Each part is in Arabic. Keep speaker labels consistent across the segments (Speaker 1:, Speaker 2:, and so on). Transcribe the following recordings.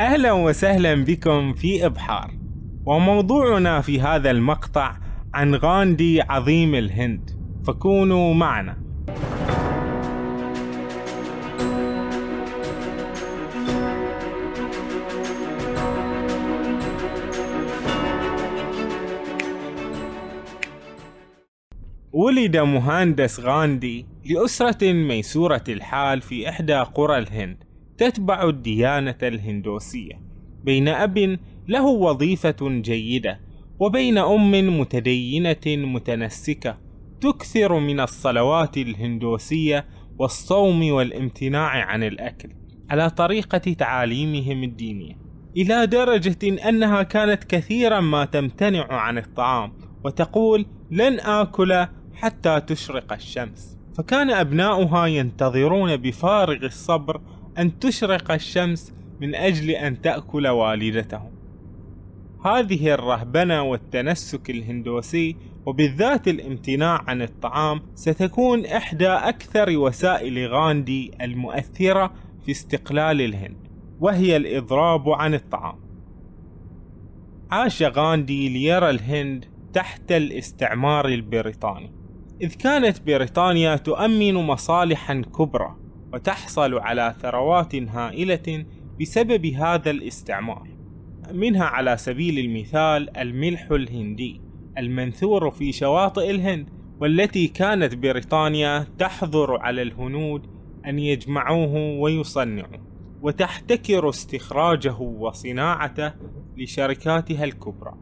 Speaker 1: أهلا وسهلا بكم في إبحار وموضوعنا في هذا المقطع عن غاندي عظيم الهند. فكونوا معنا. ولد مهندس غاندي لأسرة ميسورة الحال في إحدى قرى الهند. تتبع الديانة الهندوسية بين أب له وظيفة جيدة وبين أم متدينة متنسكة تكثر من الصلوات الهندوسية والصوم والامتناع عن الأكل على طريقة تعاليمهم الدينية. إلى درجة أنها كانت كثيرا ما تمتنع عن الطعام وتقول لن آكل حتى تشرق الشمس. فكان أبناؤها ينتظرون بفارغ الصبر أن تشرق الشمس من أجل أن تأكل والدتهم هذه الرهبنة والتنسك الهندوسي وبالذات الامتناع عن الطعام ستكون إحدى أكثر وسائل غاندي المؤثرة في استقلال الهند وهي الإضراب عن الطعام. عاش غاندي ليرى الهند تحت الاستعمار البريطاني إذ كانت بريطانيا تؤمن مصالحا كبرى. وتحصل على ثروات هائلة بسبب هذا الاستعمار. منها على سبيل المثال الملح الهندي المنثور في شواطئ الهند والتي كانت بريطانيا تحظر على الهنود أن يجمعوه ويصنعوه وتحتكر استخراجه وصناعته لشركاتها الكبرى.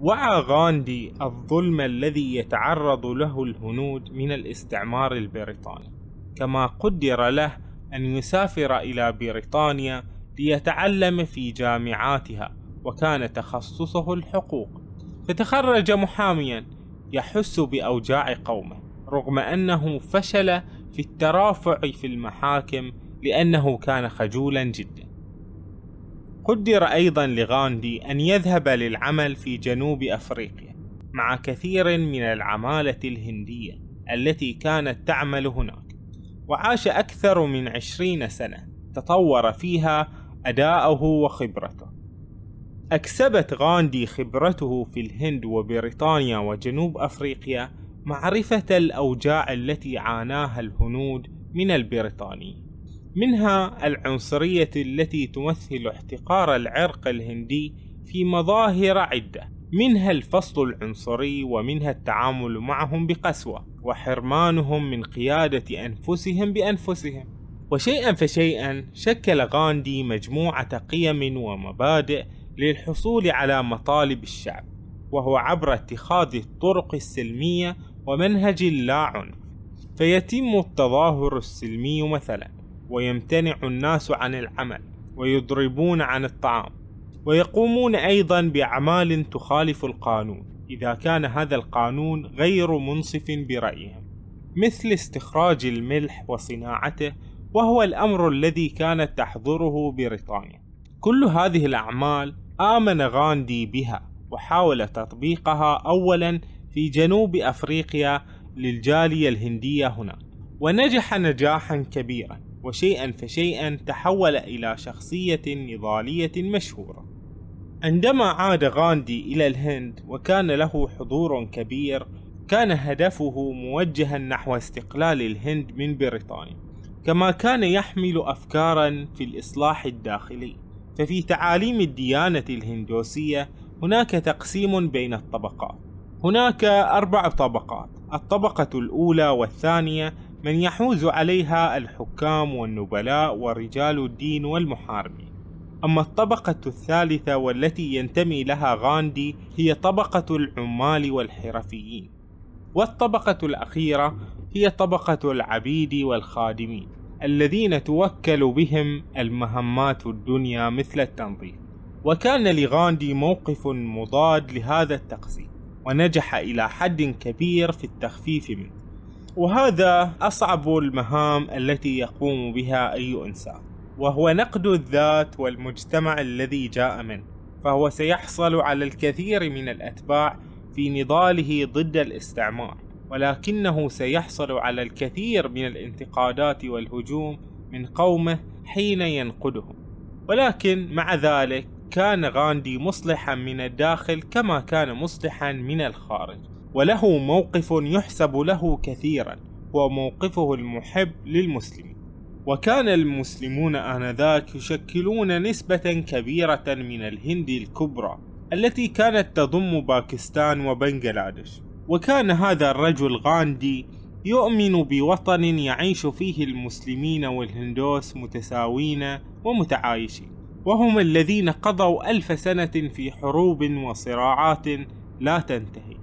Speaker 1: وعى غاندي الظلم الذي يتعرض له الهنود من الاستعمار البريطاني. كما قدر له أن يسافر إلى بريطانيا ليتعلم في جامعاتها وكان تخصصه الحقوق. فتخرج محاميا يحس بأوجاع قومه رغم أنه فشل في الترافع في المحاكم لأنه كان خجولا جدا. قدر أيضا لغاندي أن يذهب للعمل في جنوب أفريقيا مع كثير من العمالة الهندية التي كانت تعمل هناك. وعاش أكثر من عشرين سنة تطور فيها أداءه وخبرته. أكسبت غاندي خبرته في الهند وبريطانيا وجنوب أفريقيا معرفة الأوجاع التي عاناها الهنود من البريطاني. منها العنصرية التي تمثل احتقار العرق الهندي في مظاهر عدة. منها الفصل العنصري ومنها التعامل معهم بقسوة وحرمانهم من قيادة أنفسهم بأنفسهم. وشيئا فشيئا شكل غاندي مجموعة قيم ومبادئ للحصول على مطالب الشعب وهو عبر اتخاذ الطرق السلمية ومنهج لا عنف. فيتم التظاهر السلمي مثلا ويمتنع الناس عن العمل ويضربون عن الطعام. ويقومون أيضا بأعمال تخالف القانون إذا كان هذا القانون غير منصف برأيهم مثل استخراج الملح وصناعته وهو الأمر الذي كانت تحظره بريطانيا. كل هذه الأعمال آمن غاندي بها وحاول تطبيقها أولا في جنوب أفريقيا للجالية الهندية هناك ونجح نجاحا كبيرا وشيئا فشيئا تحول إلى شخصية نضالية مشهورة. عندما عاد غاندي إلى الهند وكان له حضور كبير كان هدفه موجها نحو استقلال الهند من بريطانيا كما كان يحمل أفكارا في الإصلاح الداخلي. ففي تعاليم الديانة الهندوسية هناك تقسيم بين الطبقات. هناك أربع طبقات الطبقة الأولى والثانية من يحوز عليها الحكام والنبلاء ورجال الدين والمحاربين. أما الطبقة الثالثة والتي ينتمي لها غاندي هي طبقة العمال والحرفيين. والطبقة الأخيرة هي طبقة العبيد والخادمين الذين توكل بهم المهمات الدنيا مثل التنظيف وكان لغاندي موقف مضاد لهذا التقسيم ونجح إلى حد كبير في التخفيف منه. وهذا أصعب المهام التي يقوم بها أي إنسان. وهو نقد الذات والمجتمع الذي جاء منه فهو سيحصل على الكثير من الأتباع في نضاله ضد الاستعمار ولكنه سيحصل على الكثير من الانتقادات والهجوم من قومه حين ينقدهم. ولكن مع ذلك كان غاندي مصلحا من الداخل كما كان مصلحا من الخارج وله موقف يحسب له كثيرا هو موقفه المحب للمسلمين. وكان المسلمون آنذاك يشكلون نسبة كبيرة من الهند الكبرى التي كانت تضم باكستان وبنغلاديش. وكان هذا الرجل غاندي يؤمن بوطن يعيش فيه المسلمين والهندوس متساوين ومتعايشين وهم الذين قضوا ألف سنة في حروب وصراعات لا تنتهي.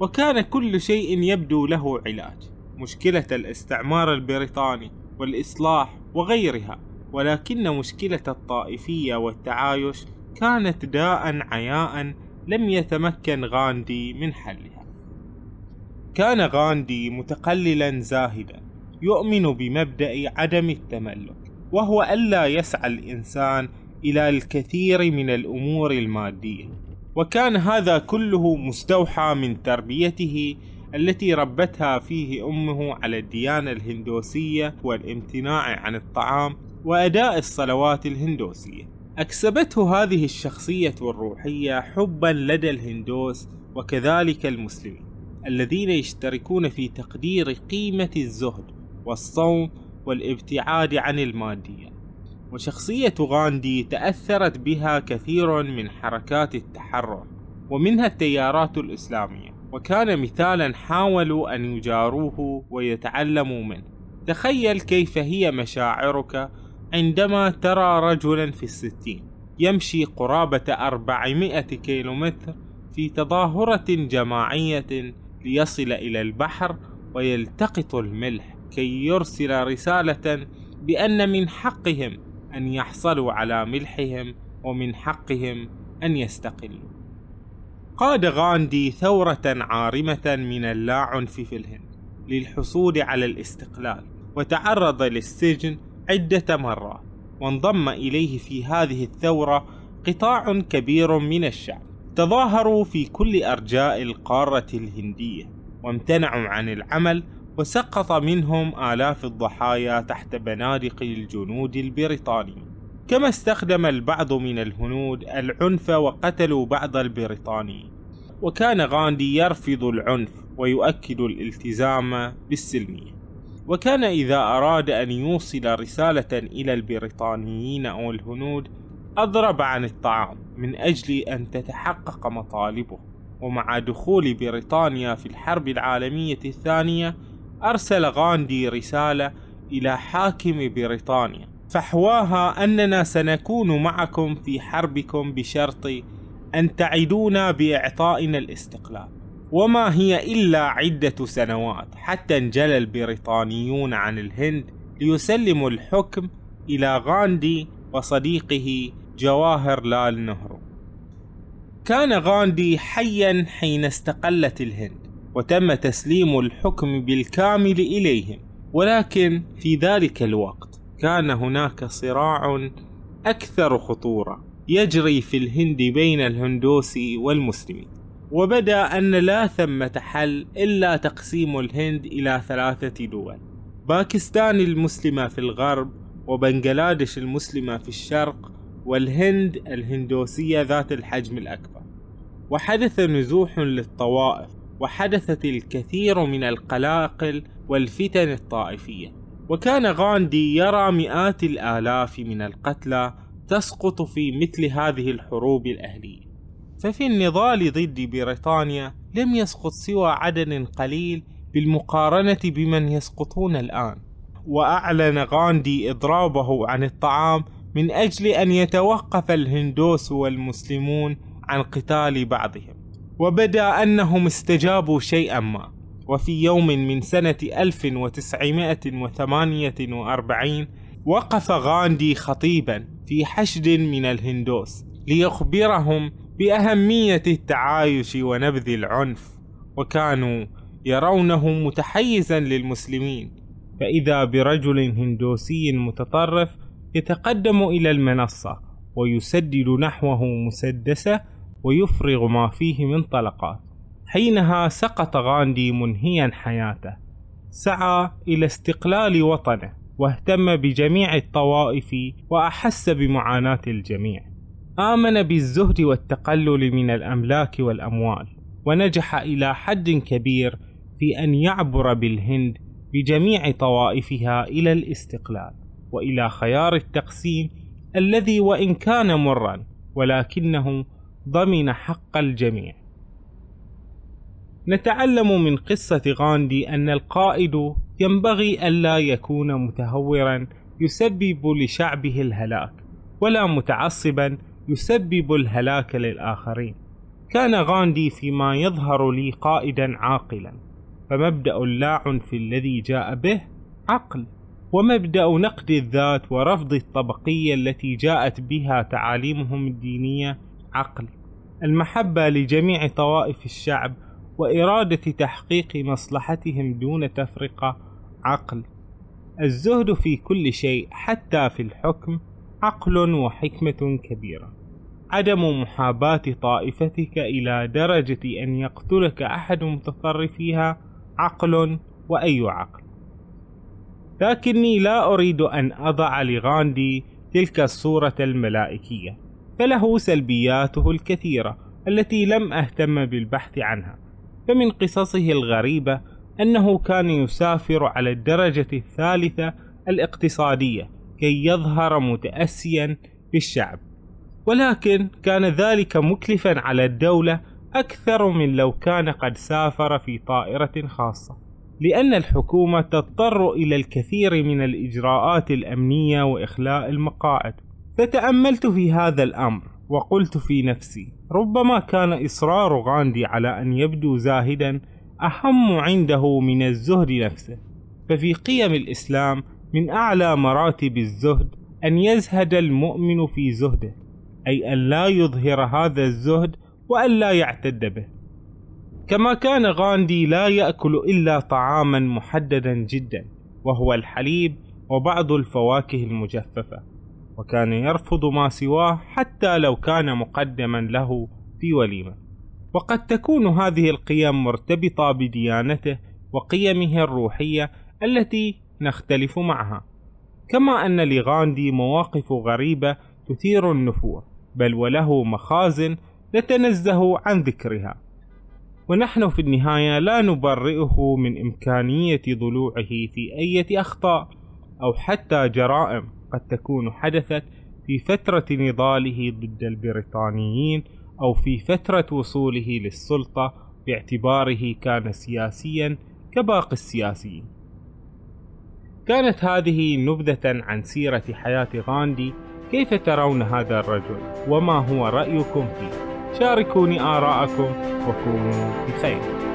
Speaker 1: وكان كل شيء يبدو له علاج. مشكلة الاستعمار البريطاني والإصلاح وغيرها. ولكن مشكلة الطائفية والتعايش كانت داء عياء لم يتمكن غاندي من حلها. كان غاندي متقللا زاهدا يؤمن بمبدأ عدم التملك وهو ألا يسعى الإنسان إلى الكثير من الأمور المادية. وكان هذا كله مستوحى من تربيته التي ربتها فيه أمه على الديانة الهندوسية والامتناع عن الطعام وأداء الصلوات الهندوسية. أكسبته هذه الشخصية الروحية حبا لدى الهندوس وكذلك المسلمين الذين يشتركون في تقدير قيمة الزهد والصوم والابتعاد عن المادية. وشخصية غاندي تأثرت بها كثير من حركات التحرر ومنها التيارات الإسلامية. وكان مثالا حاولوا أن يجاروه ويتعلموا منه. تخيل كيف هي مشاعرك عندما ترى رجلا في الستين. يمشي قرابة أربعمائة كيلومتر في تظاهرة جماعية ليصل إلى البحر ويلتقط الملح كي يرسل رسالة بأن من حقهم أن يحصلوا على ملحهم ومن حقهم أن يستقلوا. قاد غاندي ثورة عارمة من اللاعنف في الهند للحصول على الاستقلال وتعرض للسجن عدة مرات وانضم إليه في هذه الثورة قطاع كبير من الشعب. تظاهروا في كل أرجاء القارة الهندية وامتنعوا عن العمل وسقط منهم آلاف الضحايا تحت بنادق الجنود البريطانيين. كما استخدم البعض من الهنود العنف وقتلوا بعض البريطانيين وكان غاندي يرفض العنف ويؤكد الالتزام بالسلمية وكان إذا أراد أن يوصل رسالة إلى البريطانيين أو الهنود أضرب عن الطعام من أجل أن تتحقق مطالبه. ومع دخول بريطانيا في الحرب العالمية الثانية أرسل غاندي رسالة إلى حاكم بريطانيا. فحواها أننا سنكون معكم في حربكم بشرط أن تعدونا بإعطائنا الاستقلال. وما هي إلا عدة سنوات حتى انجلى البريطانيون عن الهند ليسلموا الحكم إلى غاندي وصديقه جواهر لال نهرو. كان غاندي حيا حين استقلت الهند وتم تسليم الحكم بالكامل إليهم ولكن في ذلك الوقت كان هناك صراع أكثر خطورة يجري في الهند بين الهندوس والمسلمين. وبدأ أن لا ثمة حل إلا تقسيم الهند إلى ثلاثة دول باكستان المسلمة في الغرب وبنغلاديش المسلمة في الشرق والهند الهندوسية ذات الحجم الأكبر. وحدث نزوح للطوائف وحدثت الكثير من القلاقل والفتن الطائفية. وكان غاندي يرى مئات الآلاف من القتلى تسقط في مثل هذه الحروب الأهلية. ففي النضال ضد بريطانيا لم يسقط سوى عدد قليل بالمقارنة بمن يسقطون الآن. وأعلن غاندي إضرابه عن الطعام من أجل أن يتوقف الهندوس والمسلمون عن قتال بعضهم. وبدأ أنهم استجابوا شيئا ما. وفي يوم من سنة 1948 وقف غاندي خطيبا في حشد من الهندوس ليخبرهم بأهمية التعايش ونبذ العنف وكانوا يرونه متحيزا للمسلمين. فإذا برجل هندوسي متطرف يتقدم إلى المنصة ويسدد نحوه مسدسة ويفرغ ما فيه من طلقات. حينها سقط غاندي منهيا حياته. سعى إلى استقلال وطنه واهتم بجميع الطوائف وأحس بمعاناة الجميع. آمن بالزهد والتقلل من الأملاك والأموال ونجح إلى حد كبير في أن يعبر بالهند بجميع طوائفها إلى الاستقلال وإلى خيار التقسيم الذي وإن كان مرا ولكنه ضمن حق الجميع. نتعلم من قصة غاندي أن القائد ينبغي ألا يكون متهورا يسبب لشعبه الهلاك ولا متعصبا يسبب الهلاك للآخرين. كان غاندي فيما يظهر لي قائدا عاقلا فمبدأ اللاعنف الذي جاء به عقل ومبدأ نقد الذات ورفض الطبقية التي جاءت بها تعاليمهم الدينية عقل. المحبة لجميع طوائف الشعب وإرادة تحقيق مصلحتهم دون تفرقة عقل. الزهد في كل شيء حتى في الحكم عقل وحكمة كبيرة. عدم محاباة طائفتك إلى درجة أن يقتلك أحد متصرفيها عقل وأي عقل. لكني لا أريد أن أضع لغاندي تلك الصورة الملائكية فله سلبياته الكثيرة التي لم أهتم بالبحث عنها. فمن قصصه الغريبة أنه كان يسافر على الدرجة الثالثة الاقتصادية كي يظهر متأسيا بالشعب. ولكن كان ذلك مكلفا على الدولة أكثر من لو كان قد سافر في طائرة خاصة لأن الحكومة تضطر إلى الكثير من الإجراءات الأمنية وإخلاء المقاعد. فتأملت في هذا الأمر. وقلت في نفسي ربما كان إصرار غاندي على أن يبدو زاهدا أهم عنده من الزهد نفسه. ففي قيم الإسلام من أعلى مراتب الزهد أن يزهد المؤمن في زهده أي أن لا يظهر هذا الزهد وأن لا يعتد به. كما كان غاندي لا يأكل إلا طعاما محددا جدا وهو الحليب وبعض الفواكه المجففة. وكان يرفض ما سواه حتى لو كان مقدما له في وليمة. وقد تكون هذه القيم مرتبطة بديانته وقيمه الروحية التي نختلف معها. كما أن لغاندي مواقف غريبة تثير النفور بل وله مخازن نتنزه عن ذكرها. ونحن في النهاية لا نبرئه من إمكانية ضلوعه في أي أخطاء أو حتى جرائم. قد تكون حدثت في فترة نضاله ضد البريطانيين أو في فترة وصوله للسلطة باعتباره كان سياسيا كباقي السياسيين. كانت هذه نبذة عن سيرة حياة غاندي كيف ترون هذا الرجل وما هو رأيكم فيه؟ شاركوني آراءكم وكونوا بخير